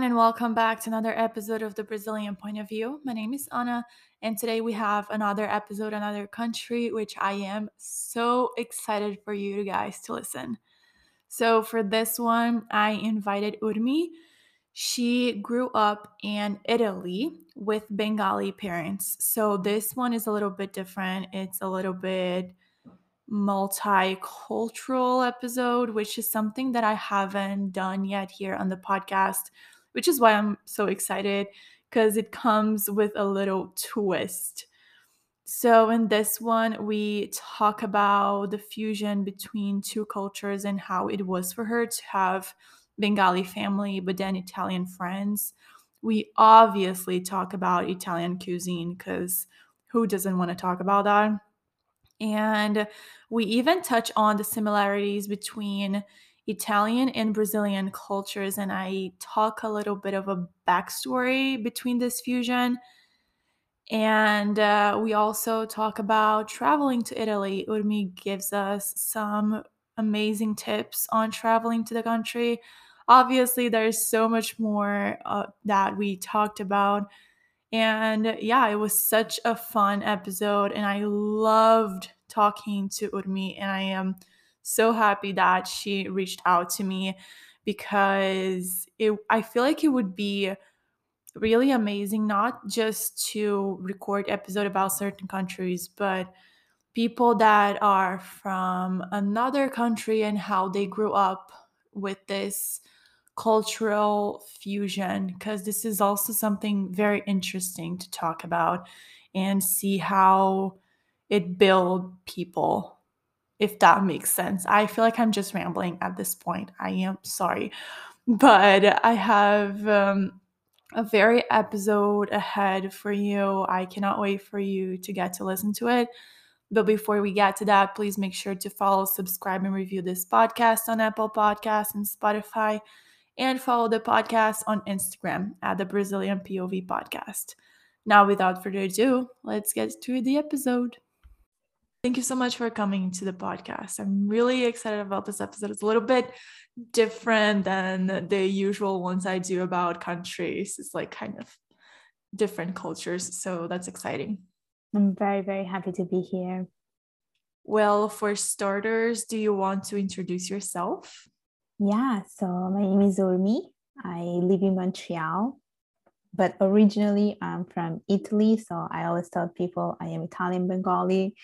everyone, and welcome back to another episode of the Brazilian Point of View. My name is Anna, and today we have another episode, another country, which I am so excited for you guys to listen. So, for this one, I invited Urmi. She grew up in Italy with Bengali parents. So, this one is a little bit different. It's a little bit multicultural episode, which is something that I haven't done yet here on the podcast, which is why I'm so excited because it comes with a little twist. So, in this one, we talk about the fusion between two cultures and how it was for her to have Bengali family, but then Italian friends. We obviously talk about Italian cuisine because who doesn't want to talk about that? And we even touch on the similarities between Italian and Brazilian cultures. And I talk a little bit of a backstory between this fusion. And uh, we also talk about traveling to Italy. Urmi gives us some amazing tips on traveling to the country. Obviously, there's so much more uh, that we talked about and yeah, it was such a fun episode, and I loved talking to Urmi, and I am so happy that she reached out to me because it I feel like it would be really amazing not just to record episode about certain countries, but people that are from another country and how they grew up with this cultural fusion because this is also something very interesting to talk about and see how it build people if that makes sense. I feel like i'm just rambling at this point. I am sorry. But i have um, a very episode ahead for you. I cannot wait for you to get to listen to it. But before we get to that please make sure to follow subscribe and review this podcast on apple podcasts and spotify and follow the podcast on Instagram at the Brazilian POV Podcast. Now, without further ado, let's get to the episode. Thank you so much for coming to the podcast. I'm really excited about this episode. It's a little bit different than the usual ones I do about countries. It's like kind of different cultures. So that's exciting. I'm very, very happy to be here. Well, for starters, do you want to introduce yourself? Yeah, so my name is Urmi. I live in Montreal, but originally I'm from Italy. So I always tell people I am Italian Bengali.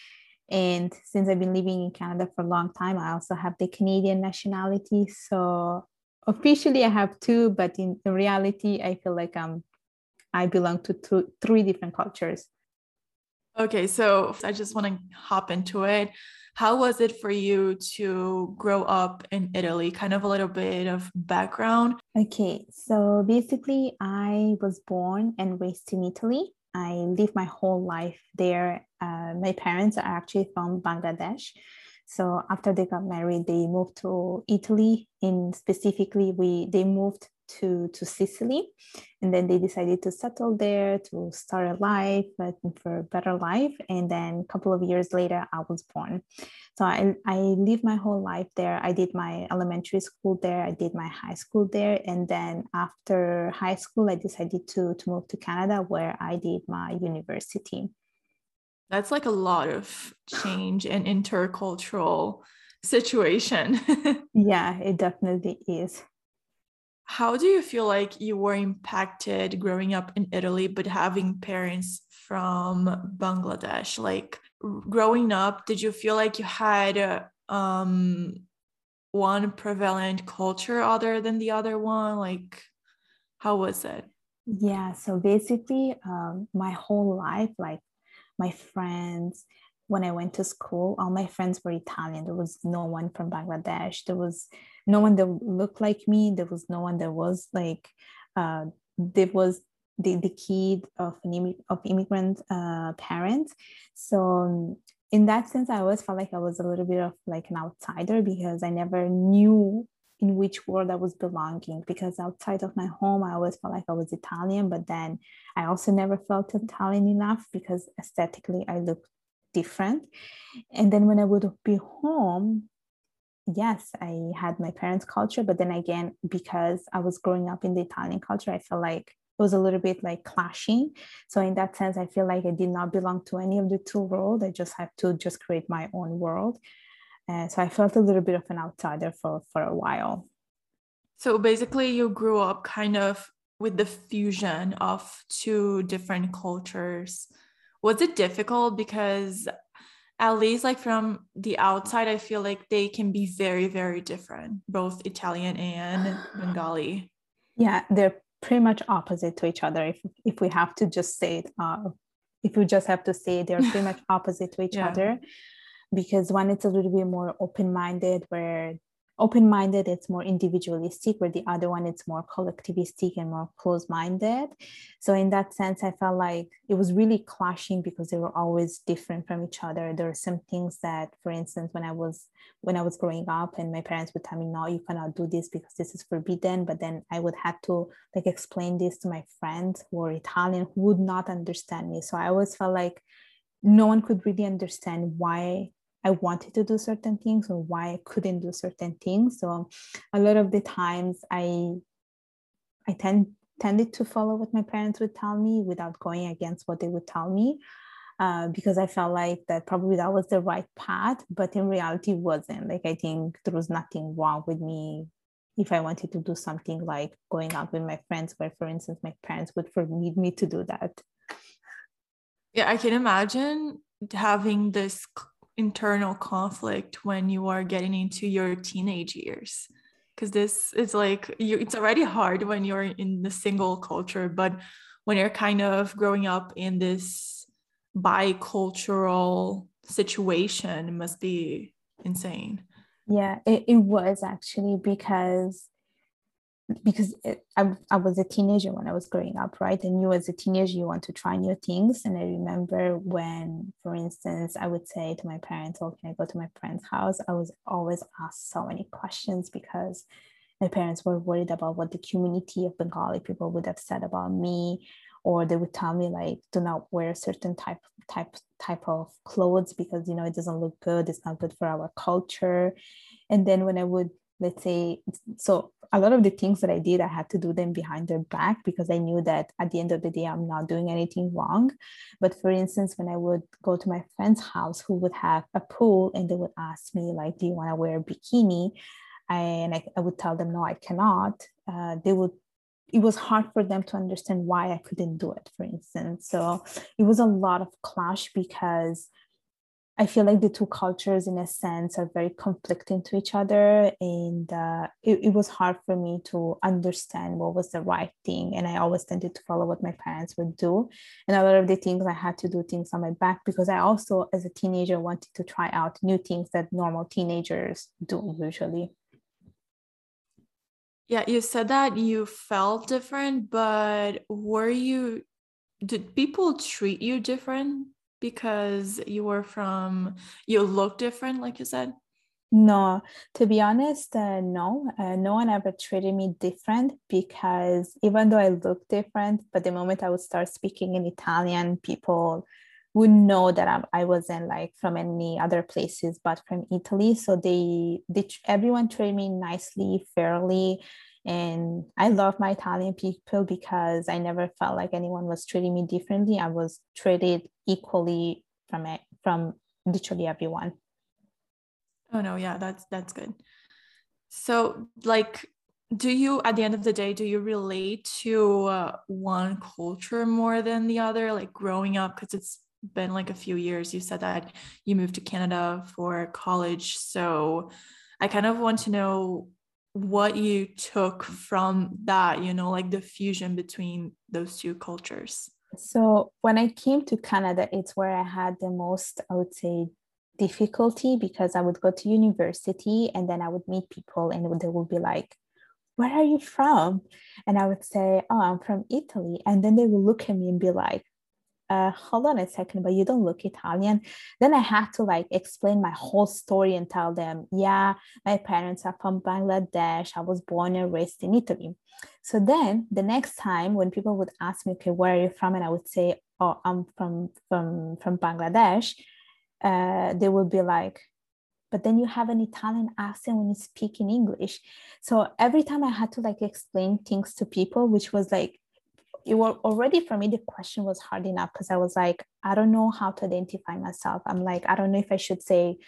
And since I've been living in Canada for a long time, I also have the Canadian nationality. So officially I have two, but in reality, I feel like I'm I belong to two, three different cultures. Okay, so I just want to hop into it. How was it for you to grow up in Italy? Kind of a little bit of background. Okay, so basically, I was born and raised in Italy. I live my whole life there. Uh, my parents are actually from Bangladesh. So after they got married, they moved to Italy. In specifically, we they moved to to Sicily, and then they decided to settle there to start a life, but for a better life. And then a couple of years later, I was born. So I I lived my whole life there. I did my elementary school there. I did my high school there, and then after high school, I decided to to move to Canada, where I did my university. That's like a lot of change and intercultural situation. yeah, it definitely is. How do you feel like you were impacted growing up in Italy, but having parents from Bangladesh? Like growing up, did you feel like you had um, one prevalent culture other than the other one? Like, how was it? Yeah, so basically, um, my whole life, like my friends, when I went to school, all my friends were Italian. There was no one from Bangladesh. There was no one that looked like me. There was no one that was like, uh, there was the, the kid of an of immigrant uh, parents. So in that sense, I always felt like I was a little bit of like an outsider because I never knew in which world I was belonging. Because outside of my home, I always felt like I was Italian, but then I also never felt Italian enough because aesthetically I looked different. And then when I would be home, yes, I had my parents' culture, but then again, because I was growing up in the Italian culture, I felt like it was a little bit like clashing. So in that sense, I feel like I did not belong to any of the two worlds. I just had to just create my own world. And so I felt a little bit of an outsider for for a while. So basically, you grew up kind of with the fusion of two different cultures. Was it difficult because at least like from the outside i feel like they can be very very different both italian and bengali yeah they're pretty much opposite to each other if, if we have to just say it uh, if we just have to say they're pretty much opposite to each yeah. other because one it's a little bit more open-minded where open-minded it's more individualistic where the other one it's more collectivistic and more close-minded so in that sense i felt like it was really clashing because they were always different from each other. There are some things that for instance when i was when i was growing up and my parents would tell me no you cannot do this because this is forbidden but then i would have to like explain this to my friends who are italian who would not understand me. So i always felt like no one could really understand why I wanted to do certain things or why I couldn't do certain things. So a lot of the times I I tend tended to follow what my parents would tell me without going against what they would tell me. Uh, because I felt like that probably that was the right path, but in reality wasn't. Like I think there was nothing wrong with me if I wanted to do something like going out with my friends, where for instance my parents would forbid me to do that. Yeah, I can imagine having this internal conflict when you are getting into your teenage years. Because this is like you it's already hard when you're in the single culture but when you're kind of growing up in this bicultural situation it must be insane. Yeah it, it was actually because because it, I, I was a teenager when I was growing up, right? And you as a teenager, you want to try new things. And I remember when, for instance, I would say to my parents, oh, can I go to my friend's house? I was always asked so many questions because my parents were worried about what the community of Bengali people would have said about me. Or they would tell me like, do not wear certain type type type of clothes because you know it doesn't look good. It's not good for our culture. And then when I would let's say so a lot of the things that i did i had to do them behind their back because i knew that at the end of the day i'm not doing anything wrong. But for instance when i would go to my friend's house who would have a pool and they would ask me like do you want to wear a bikini? And I, I would tell them no i cannot. Uh, they would it was hard for them to understand why i couldn't do it for instance. So it was a lot of clash because I feel like the two cultures, in a sense, are very conflicting to each other. And uh, it, it, was hard for me to understand what was the right thing. And I always tended to follow what my parents would do. And a lot of the things I had to do things on my back because I also, as a teenager, wanted to try out new things that normal teenagers do usually. Yeah, you said that you felt different, but were you, did people treat you different because you were from you look different like you said? No to be honest uh, no uh, no one ever treated me different because even though i look different but the moment i would start speaking in italian people would know that I'm, i wasn't like from any other places but from italy. So they, they everyone treated me nicely fairly and I love my Italian people because I never felt like anyone was treating me differently. I was treated equally from it, from literally everyone. Oh no, yeah, that's that's good. So like do you at the end of the day do you relate to uh, one culture more than the other like growing up because it's been like a few years you said that you moved to canada for college so i kind of want to know what you took from that, you know, like the fusion between those two cultures? So when I came to Canada, it's where I had the most, I would say, difficulty because I would go to university and then I would meet people and they would be like, Where are you from? And I would say, Oh, I'm from Italy. And then they would look at me and be like, uh, hold on a second, but you don't look Italian. Then I had to like explain my whole story and tell them, yeah, my parents are from Bangladesh. I was born and raised in Italy. So then the next time when people would ask me, okay, where are you from? And I would say, oh, I'm from from from Bangladesh. Uh, they would be like, but then you have an Italian accent when you speak in English. So every time I had to like explain things to people, which was like, it was already for me, the question was hard enough because I was like, I don't know how to identify myself. I'm like, I don't know if I should say,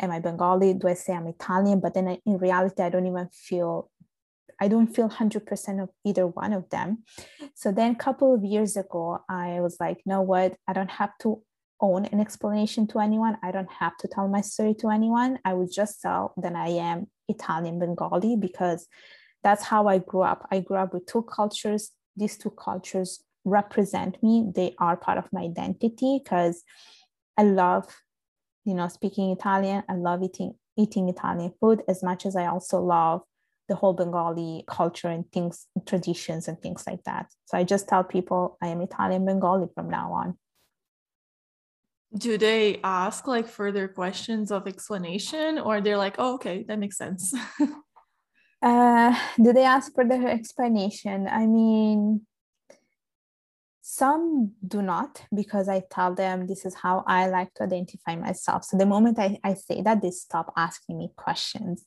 am I Bengali? Do I say I'm Italian? But then in reality, I don't even feel I don't feel 100% of either one of them. So then a couple of years ago, I was like, know what? I don't have to own an explanation to anyone. I don't have to tell my story to anyone. I would just tell that I am Italian Bengali because that's how I grew up. I grew up with two cultures. These two cultures represent me. They are part of my identity because I love, you know, speaking Italian. I love eating eating Italian food as much as I also love the whole Bengali culture and things, traditions and things like that. So I just tell people I am Italian Bengali from now on do they ask like further questions of explanation or they're like oh okay that makes sense uh do they ask for the explanation i mean some do not because i tell them this is how i like to identify myself so the moment i, I say that they stop asking me questions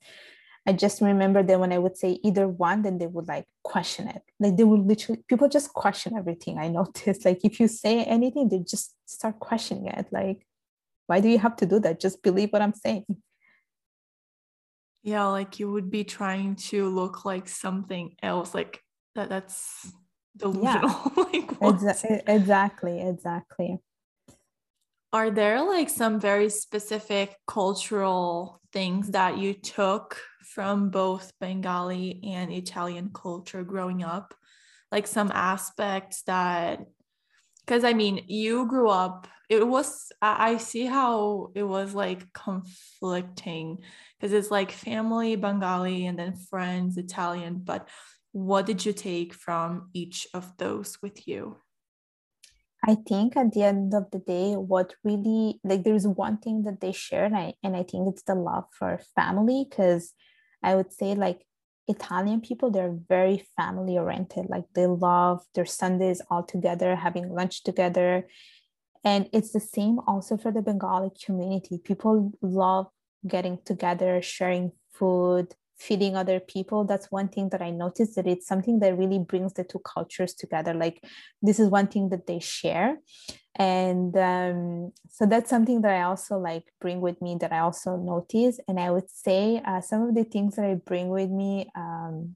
I just remember that when I would say either one, then they would like question it. Like they would literally, people just question everything. I noticed. Like if you say anything, they just start questioning it. Like, why do you have to do that? Just believe what I'm saying. Yeah, like you would be trying to look like something else. Like that. That's delusional. Yeah. like Exa- exactly. Exactly are there like some very specific cultural things that you took from both Bengali and Italian culture growing up? Like some aspects that, because I mean, you grew up, it was, I see how it was like conflicting because it's like family Bengali and then friends Italian. But what did you take from each of those with you? I think at the end of the day, what really like there's one thing that they share, and I, and I think it's the love for family. Because I would say like Italian people, they're very family oriented. Like they love their Sundays all together, having lunch together, and it's the same also for the Bengali community. People love getting together, sharing food, feeding other people. That's one thing that i noticed that it's something that really brings the two cultures together. Like this is one thing that they share. And um, so that's something that i also like bring with me that i also notice. And i would say uh, some of the things that i bring with me um,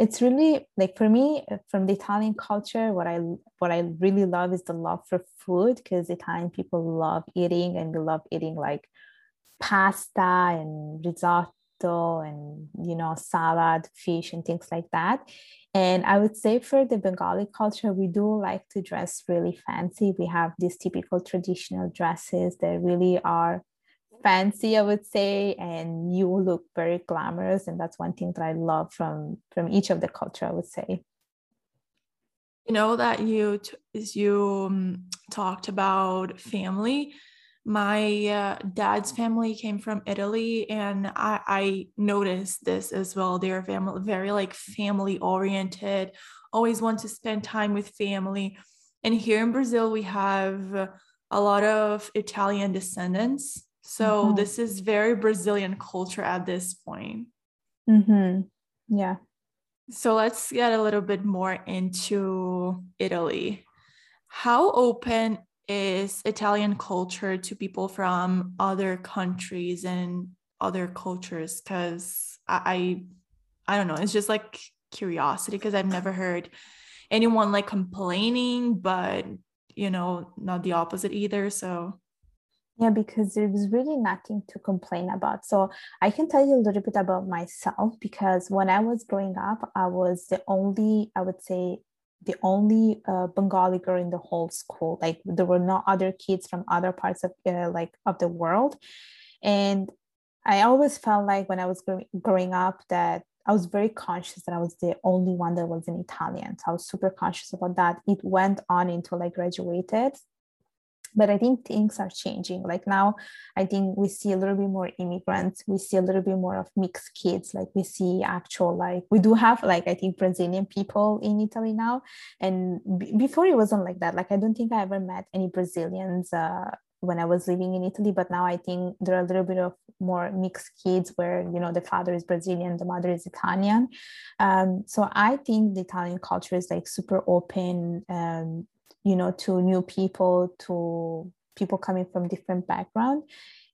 it's really like for me from the italian culture what i what i really love is the love for food because italian people love eating and we love eating like pasta and risotto and you know salad fish and things like that. And i would say for the bengali culture we do like to dress really fancy. We have these typical traditional dresses that really are fancy i would say and you look very glamorous and that's one thing that i love from from each of the culture i would say you know that you t- you um, talked about family my uh, dad's family came from Italy, and I, I noticed this as well. They're family, very like family oriented, always want to spend time with family. And here in Brazil, we have a lot of Italian descendants. So mm-hmm. this is very Brazilian culture at this point. Mm-hmm. Yeah. So let's get a little bit more into Italy. How open is Italian culture to people from other countries and other cultures because I, I I don't know it's just like curiosity because I've never heard anyone like complaining but you know not the opposite either so yeah because there was really nothing to complain about so i can tell you a little bit about myself because when i was growing up i was the only i would say the only uh, Bengali girl in the whole school. Like there were no other kids from other parts of uh, like of the world, and I always felt like when I was growing up that I was very conscious that I was the only one that was in Italian. So I was super conscious about that. It went on until I graduated but i think things are changing. Like now i think we see a little bit more immigrants. We see a little bit more of mixed kids. Like we see actual like we do have like i think brazilian people in italy now. And b- before it wasn't like that. Like i don't think i ever met any brazilians uh, when I was living in Italy, but now I think there are a little bit of more mixed kids where you know the father is Brazilian, the mother is Italian. Um, so I think the Italian culture is like super open, um, you know, to new people, to people coming from different background.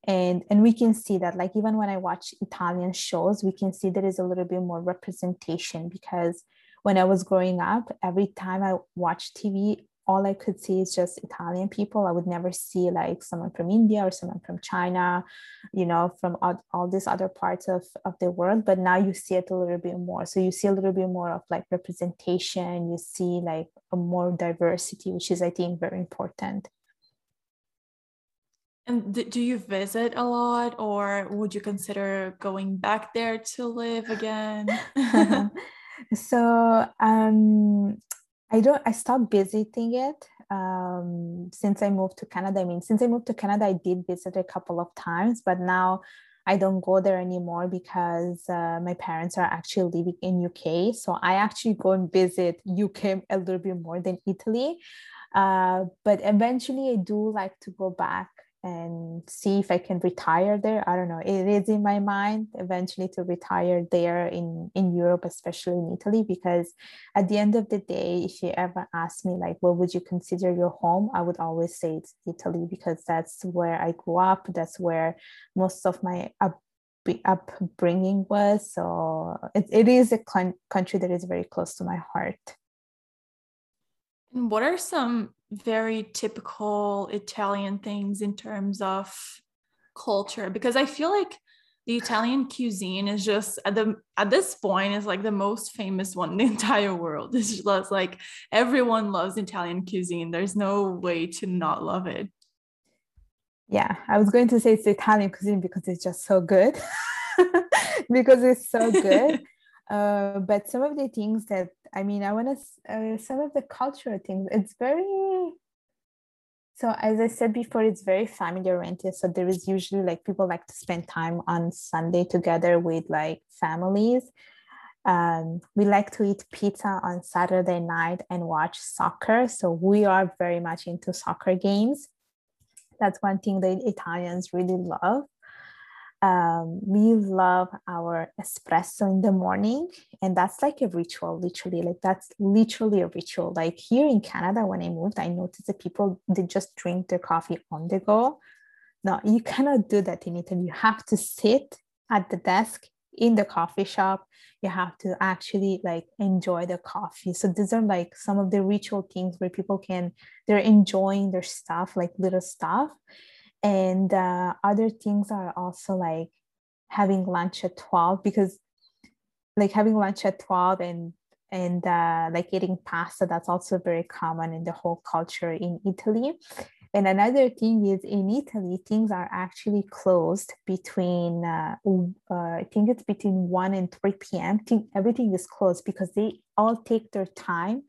And, and we can see that like even when i watch italian shows we can see there is a little bit more representation because when i was growing up every time i watched tv all I could see is just Italian people. I would never see like someone from India or someone from China, you know, from all, all these other parts of, of the world. But now you see it a little bit more. So you see a little bit more of like representation, you see like a more diversity, which is, I think, very important. And do you visit a lot or would you consider going back there to live again? so um, I don't. I stopped visiting it um, since I moved to Canada. I mean, since I moved to Canada, I did visit a couple of times, but now I don't go there anymore because uh, my parents are actually living in UK. So I actually go and visit UK a little bit more than Italy. Uh, but eventually, I do like to go back and see if I can retire there. I don't know. It is in my mind eventually to retire there in in Europe, especially in Italy, because at the end of the day, if you ever ask me like, what would you consider your home? I would always say it's Italy because that's where I grew up. That's where most of my up, upbringing was. So it, it is a con- country that is very close to my heart. And what are some very typical Italian things in terms of culture? Because I feel like the Italian cuisine is just at the at this point is like the most famous one in the entire world. It's just like everyone loves Italian cuisine. There's no way to not love it. Yeah, I was going to say it's Italian cuisine because it's just so good. because it's so good. Uh, but some of the things that I mean, I want to uh, some of the cultural things. It's very so as I said before, it's very family oriented. So there is usually like people like to spend time on Sunday together with like families. Um, we like to eat pizza on Saturday night and watch soccer. So we are very much into soccer games. That's one thing that Italians really love um, we love our espresso in the morning and that's like a ritual literally like that's literally a ritual. Like here in canada when i moved i noticed that people they just drink their coffee on the go. No you cannot do that in italy. You have to sit at the desk in the coffee shop. You have to actually like enjoy the coffee. So these are like some of the ritual things where people can they're enjoying their stuff like little stuff and uh, other things are also like having lunch at 12 because like having lunch at 12 and and uh, like eating pasta that's also very common in the whole culture in italy. And another thing is in italy things are actually closed between uh, uh, i think it's between 1 and 3 p.m think everything is closed because they all take their time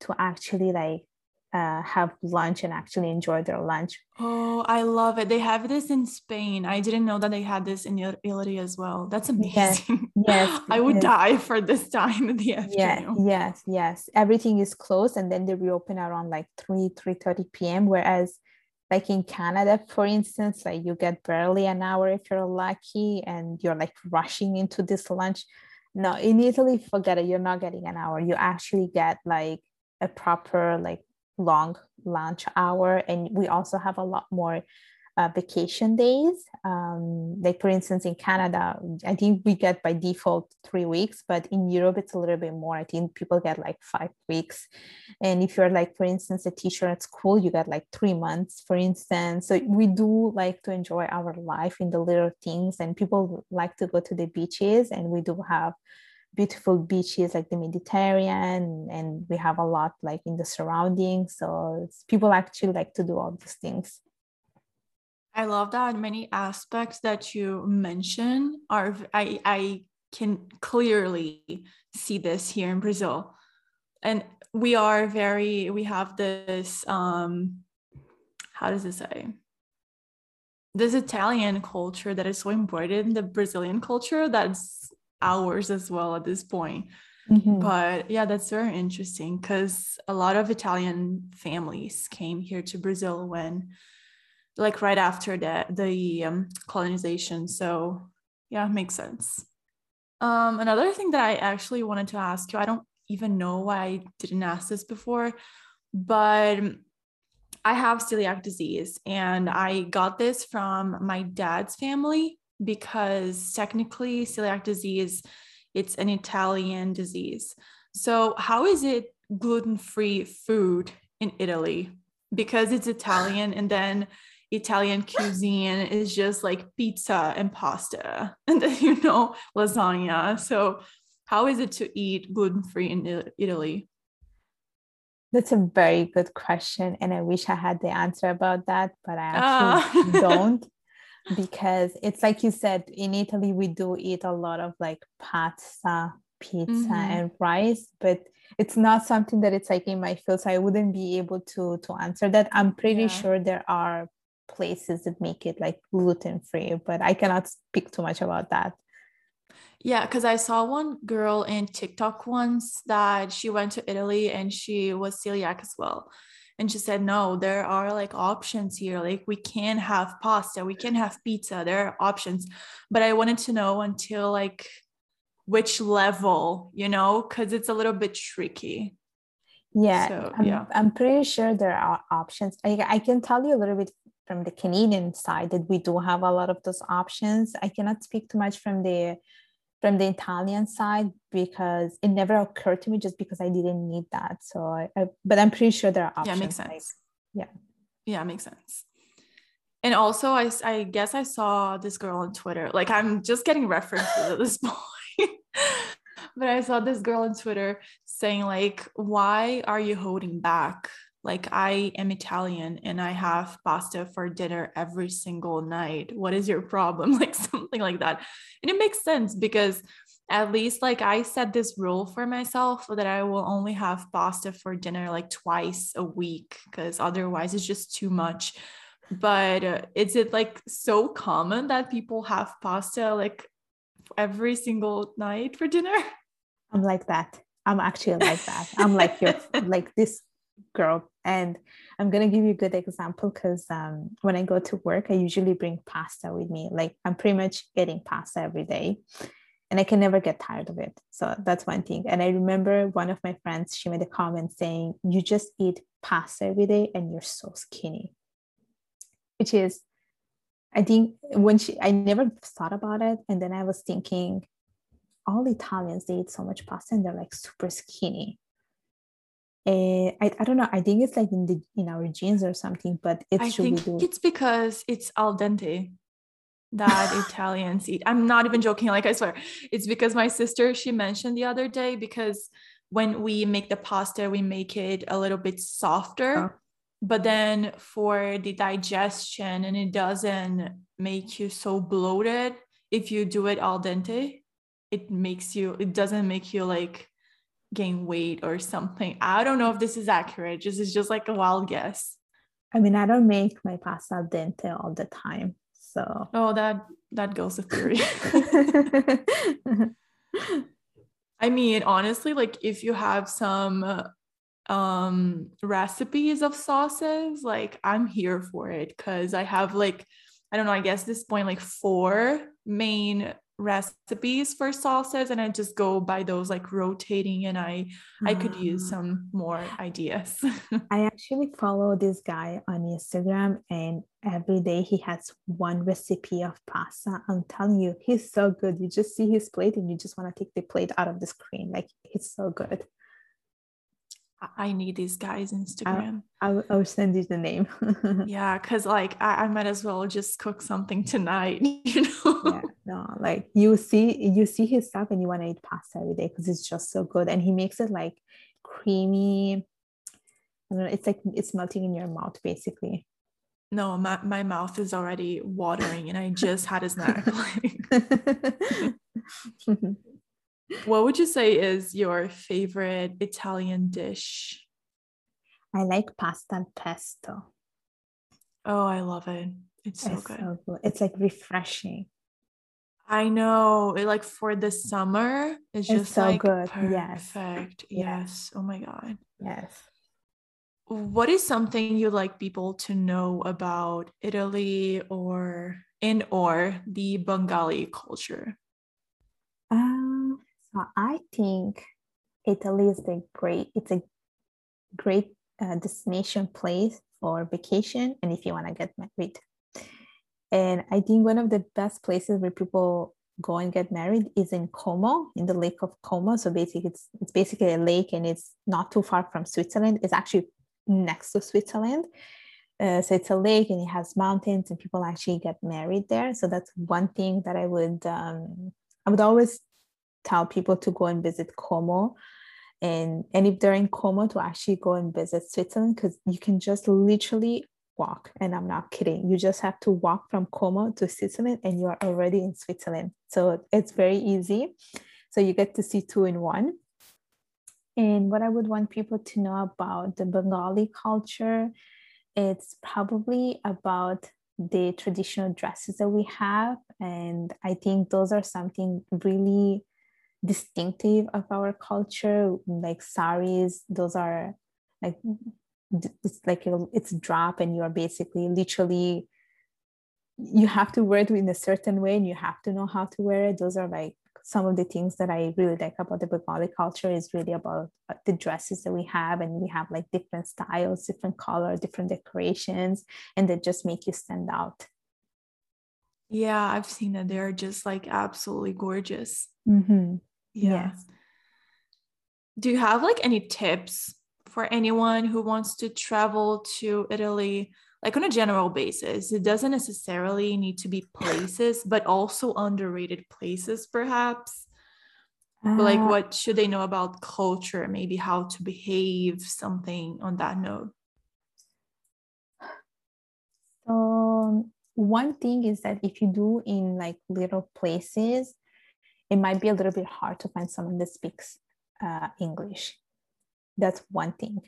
to actually like uh, have lunch and actually enjoy their lunch. Oh, I love it. They have this in Spain. I didn't know that they had this in Italy as well. That's amazing. Yes, yes I would yes. die for this time in the afternoon. Yes, yes, yes. Everything is closed and then they reopen around like 3, 3 30 p.m. Whereas like in Canada, for instance, like you get barely an hour if you're lucky and you're like rushing into this lunch. No, in Italy, forget it. You're not getting an hour. You actually get like a proper like long lunch hour and we also have a lot more uh, vacation days. Um, like for instance in canada i think we get by default three weeks but in europe it's a little bit more. I think people get like five weeks. And if you're like for instance a teacher at school you get like three months for instance. So we do like to enjoy our life in the little things and people like to go to the beaches and we do have beautiful beaches like the Mediterranean, and we have a lot like in the surroundings. So people actually like to do all these things. I love that many aspects that you mention are I I can clearly see this here in Brazil. And we are very we have this um how does it say? This Italian culture that is so important in the Brazilian culture that's ours as well at this point. Mm-hmm. But yeah, that's very interesting because a lot of Italian families came here to Brazil when like right after the the um, colonization. So yeah, makes sense. Um, another thing that I actually wanted to ask you, I don't even know why I didn't ask this before, but I have celiac disease and I got this from my dad's family because technically celiac disease it's an Italian disease. So how is it gluten-free food in Italy? Because it's Italian and then Italian cuisine is just like pizza and pasta and then you know lasagna. So how is it to eat gluten-free in Italy? That's a very good question. And I wish I had the answer about that, but I actually uh. don't because it's like you said, in Italy, we do eat a lot of like pasta, pizza, mm-hmm. and rice, but it's not something that it's like in my field. So I wouldn't be able to to answer that. I'm pretty yeah. sure there are places that make it like gluten free, but I cannot speak too much about that. Yeah, because I saw one girl in TikTok once that she went to Italy and she was celiac as well. And she said, no, there are like options here. Like we can have pasta, we can have pizza, there are options. But I wanted to know until like which level, you know, because it's a little bit tricky. Yeah, so, I'm, yeah. I'm pretty sure there are options. I, I can tell you a little bit from the Canadian side that we do have a lot of those options. I cannot speak too much from the from the Italian side because it never occurred to me just because I didn't need that. So I, I but I'm pretty sure there are options. Yeah, makes sense. Like, yeah. Yeah, makes sense. And also I I guess I saw this girl on Twitter. Like I'm just getting references at this point. but I saw this girl on Twitter saying like why are you holding back? Like I am Italian and I have pasta for dinner every single night. What is your problem? Like something like that. And it makes sense because at least like I set this rule for myself that I will only have pasta for dinner like twice a week because otherwise it's just too much. But uh, is it like so common that people have pasta like every single night for dinner? I'm like that. I'm actually like that. I'm like your like this girl. And I'm gonna give you a good example because um, when I go to work, I usually bring pasta with me. Like I'm pretty much getting pasta every day, and I can never get tired of it. So that's one thing. And I remember one of my friends, she made a comment saying, "You just eat pasta every day, and you're so skinny," which is, I think when she, I never thought about it, and then I was thinking, all Italians they eat so much pasta and they're like super skinny uh, I, I don't know. I think it's like in the in our genes or something, but it's I think it's because it's al dente that Italians eat. I'm not even joking. Like I swear, it's because my sister she mentioned the other day because when we make the pasta, we make it a little bit softer. Oh. But then for the digestion, and it doesn't make you so bloated if you do it al dente. It makes you. It doesn't make you like gain weight or something. I don't know if this is accurate. This is just like a wild guess. I mean, I don't make my pasta al dente all the time. So oh, that that goes to theory. I mean, honestly, like if you have some um recipes of sauces, like I'm here for it because I have like I don't know, I guess this point like four main recipes for salsas and I just go by those like rotating and I I could use ah. some more ideas. I actually follow this guy on Instagram and every day he has one recipe of pasta. I'm telling you, he's so good. You just see his plate and you just want to take the plate out of the screen. Like it's so good. I need these guys Instagram. I'll, I'll, send you the name. yeah, because like I, I might as well just cook something tonight, you know. Yeah, no, like you see you see his stuff and you want to eat pasta every day because it's just so good. And he makes it like creamy. I don't know, it's like it's melting in your mouth basically. No, my, my mouth is already watering and I just had a snack. what would you say is your favorite Italian dish? I like pasta al pesto. Oh, I love it. It's so, it's good. so good. It's like refreshing. I know. It, like for the summer, it's, it's just so like good. Perfect. Yes. yes. Oh my god. Yes. what is something you like people to know about Italy or in or the Bengali culture? So I think Italy is a great. It's a great uh, destination place for vacation and if you want to get married. And I think one of the best places where people go and get married is in Como, in the Lake of Como. So basically, it's it's basically a lake, and it's not too far from Switzerland. It's actually next to Switzerland. Uh, so it's a lake, and it has mountains, and people actually get married there. So that's one thing that I would um, I would always tell people to go and visit Como. And, and if they're in Como to actually go and visit Switzerland because you can just literally walk. And I'm not kidding. You just have to walk from Como to Switzerland and you are already in Switzerland. So it's very easy. So you get to see two in one. And what I would want people to know about the Bengali culture, it's probably about the traditional dresses that we have. And I think those are something really distinctive of our culture, like saris, those are like it's like it's drop and you're basically literally you have to wear it in a certain way and you have to know how to wear it. Those are like some of the things that i really like about the bengali culture is really about uh, the dresses that we have and we have like different styles different color different decorations and that just make you stand out. Yeah i've seen that they're just like absolutely gorgeous. Mm-hmm. Yeah yes. do you have like any tips for anyone who wants to travel to Italy, like on a general basis. It doesn't necessarily need to be places, but also underrated places, perhaps. Uh, like, what should they know about culture? Maybe how to behave, something on that note. So, one thing is that if you do in like little places, it might be a little bit hard to find someone that speaks uh, English. That's one thing.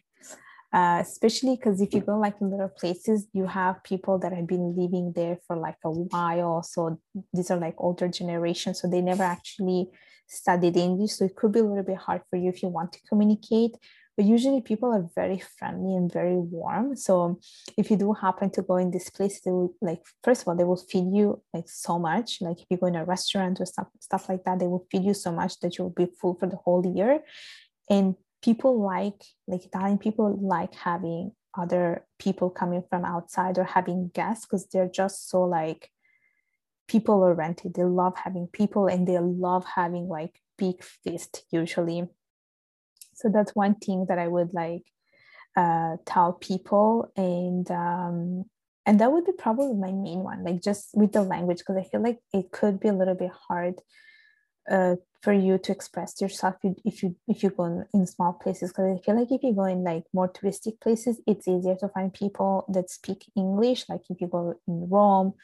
Uh, especially because if you go like in little places you have people that have been living there for like a while. So these are like older generations so they never actually studied english. So it could be a little bit hard for you if you want to communicate but usually people are very friendly and very warm so if you do happen to go in this place they will like first of all they will feed you like so much like if you go in a restaurant or stuff stuff like that they will feed you so much that you'll be full for the whole year and people like like Italian people like having other people coming from outside or having guests because they're just so like people oriented. They love having people and they love having like big feast usually. So that's one thing that I would like uh, tell people. And um, and that would be probably my main one like just with the language because I feel like it could be a little bit hard uh, for you to express yourself if you if you go in, in small places. Because i feel like if you go in like more touristic places it's easier to find people that speak english like if you go in rome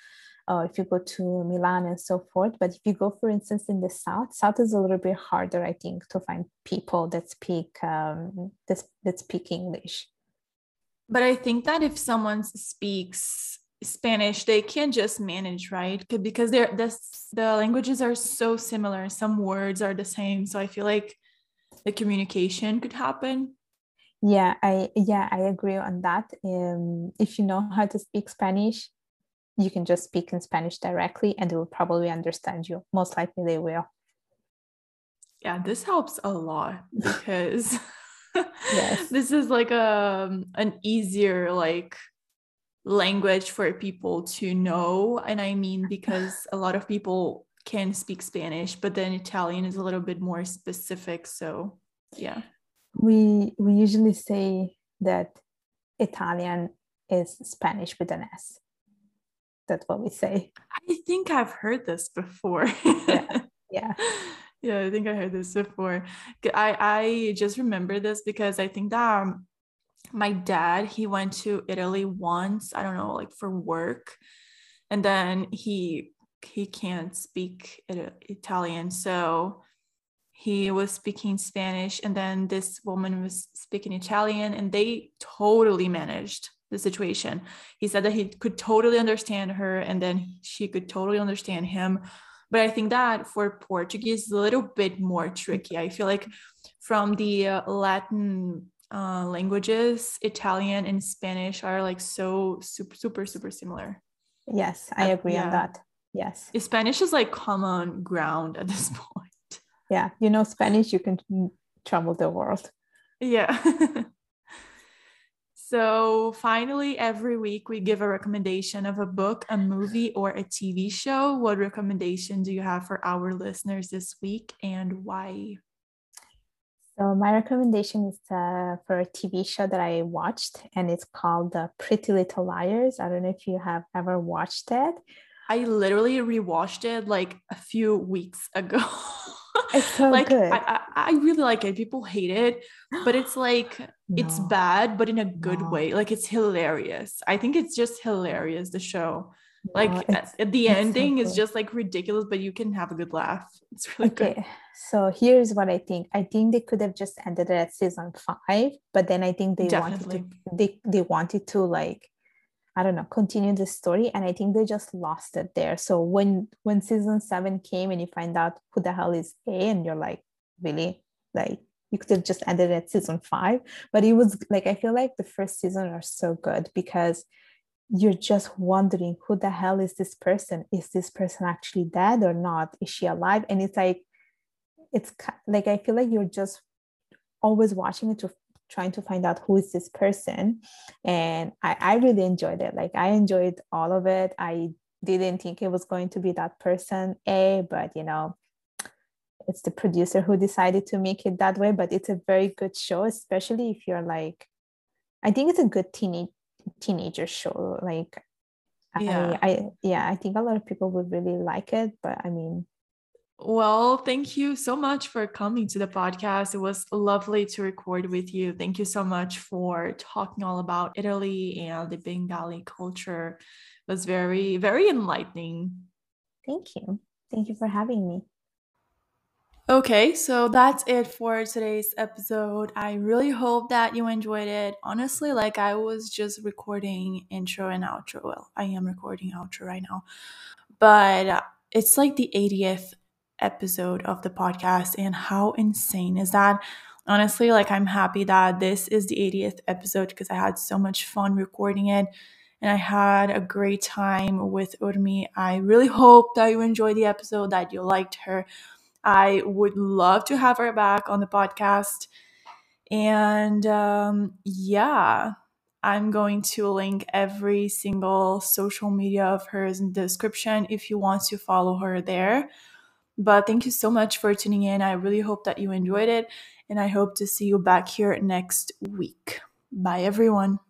or if you go to milan and so forth but if you go for instance in the south south is a little bit harder i think to find people that speak um, that, that speak english but i think that if someone speaks Spanish, they can just manage, right? Because they're the, the languages are so similar. Some words are the same. So I feel like the communication could happen. Yeah, I yeah, I agree on that. Um, if you know how to speak Spanish, you can just speak in Spanish directly and they will probably understand you. Most likely they will. Yeah, this helps a lot because yes. this is like a um, an easier like language for people to know. And I mean, because a lot of people can speak Spanish, but then Italian is a little bit more specific. So, yeah. We we usually say that Italian is Spanish with an S. That's what we say. I think I've heard this before. yeah. Yeah. Yeah, I think I heard this before. I I just remember this because I think that um, my dad he went to italy once i don't know like for work and then he he can't speak italian so he was speaking spanish and then this woman was speaking italian and they totally managed the situation he said that he could totally understand her and then she could totally understand him but i think that for portuguese is a little bit more tricky i feel like from the uh, latin uh, languages, Italian and Spanish, are like so super, super, super similar. Yes, I agree yeah. on that. Yes. Spanish is like common ground at this point. Yeah, you know Spanish, you can travel the world. Yeah. so finally, every week we give a recommendation of a book, a movie, or a TV show. What recommendation do you have for our listeners this week and why? So my recommendation is uh, for a TV show that I watched, and it's called The Pretty Little Liars. I don't know if you have ever watched it. I literally rewatched it like a few weeks ago. It's so like good. I, I, really like it. People hate it, but it's like no. it's bad, but in a good no. way. Like it's hilarious. I think it's just hilarious. The show like at the ending so is just like ridiculous but you can have a good laugh it's really okay. good so here's what i think i think they could have just ended it at season five but then i think they Definitely. wanted to they, they wanted to like i don't know continue the story and i think they just lost it there. So when when season seven came and you find out who the hell is a and you're like really? Like you could have just ended at season five. But it was like i feel like the first season are so good because you're just wondering who the hell is this person? Is this person actually dead or not? Is she alive? And it's like it's like i feel like you're just always watching it to trying to find out who is this person. And I, I really enjoyed it. Like i enjoyed all of it. I didn't think it was going to be that person a but you know it's the producer who decided to make it that way. But it's a very good show especially if you're like i think it's a good teenage teenager show. Like yeah. I, I yeah i think a lot of people would really like it. But i mean well, thank you so much for coming to the podcast. It was lovely to record with you. Thank you so much for talking all about Italy and the Bengali culture. It was very, very enlightening. Thank you. Thank you for having me. Okay, so that's it for today's episode. I really hope that you enjoyed it. Honestly, like I was just recording intro and outro. Well, I am recording outro right now, but it's like the 80th episode of the podcast. And how insane is that? Honestly, like I'm happy that this is the 80th episode because I had so much fun recording it and I had a great time with Urmi. I really hope that you enjoyed the episode, that you liked her I would love to have her back on the podcast. And um, yeah, I'm going to link every single social media of hers in the description if you want to follow her there. But thank you so much for tuning in. I really hope that you enjoyed it. And I hope to see you back here next week. Bye, everyone.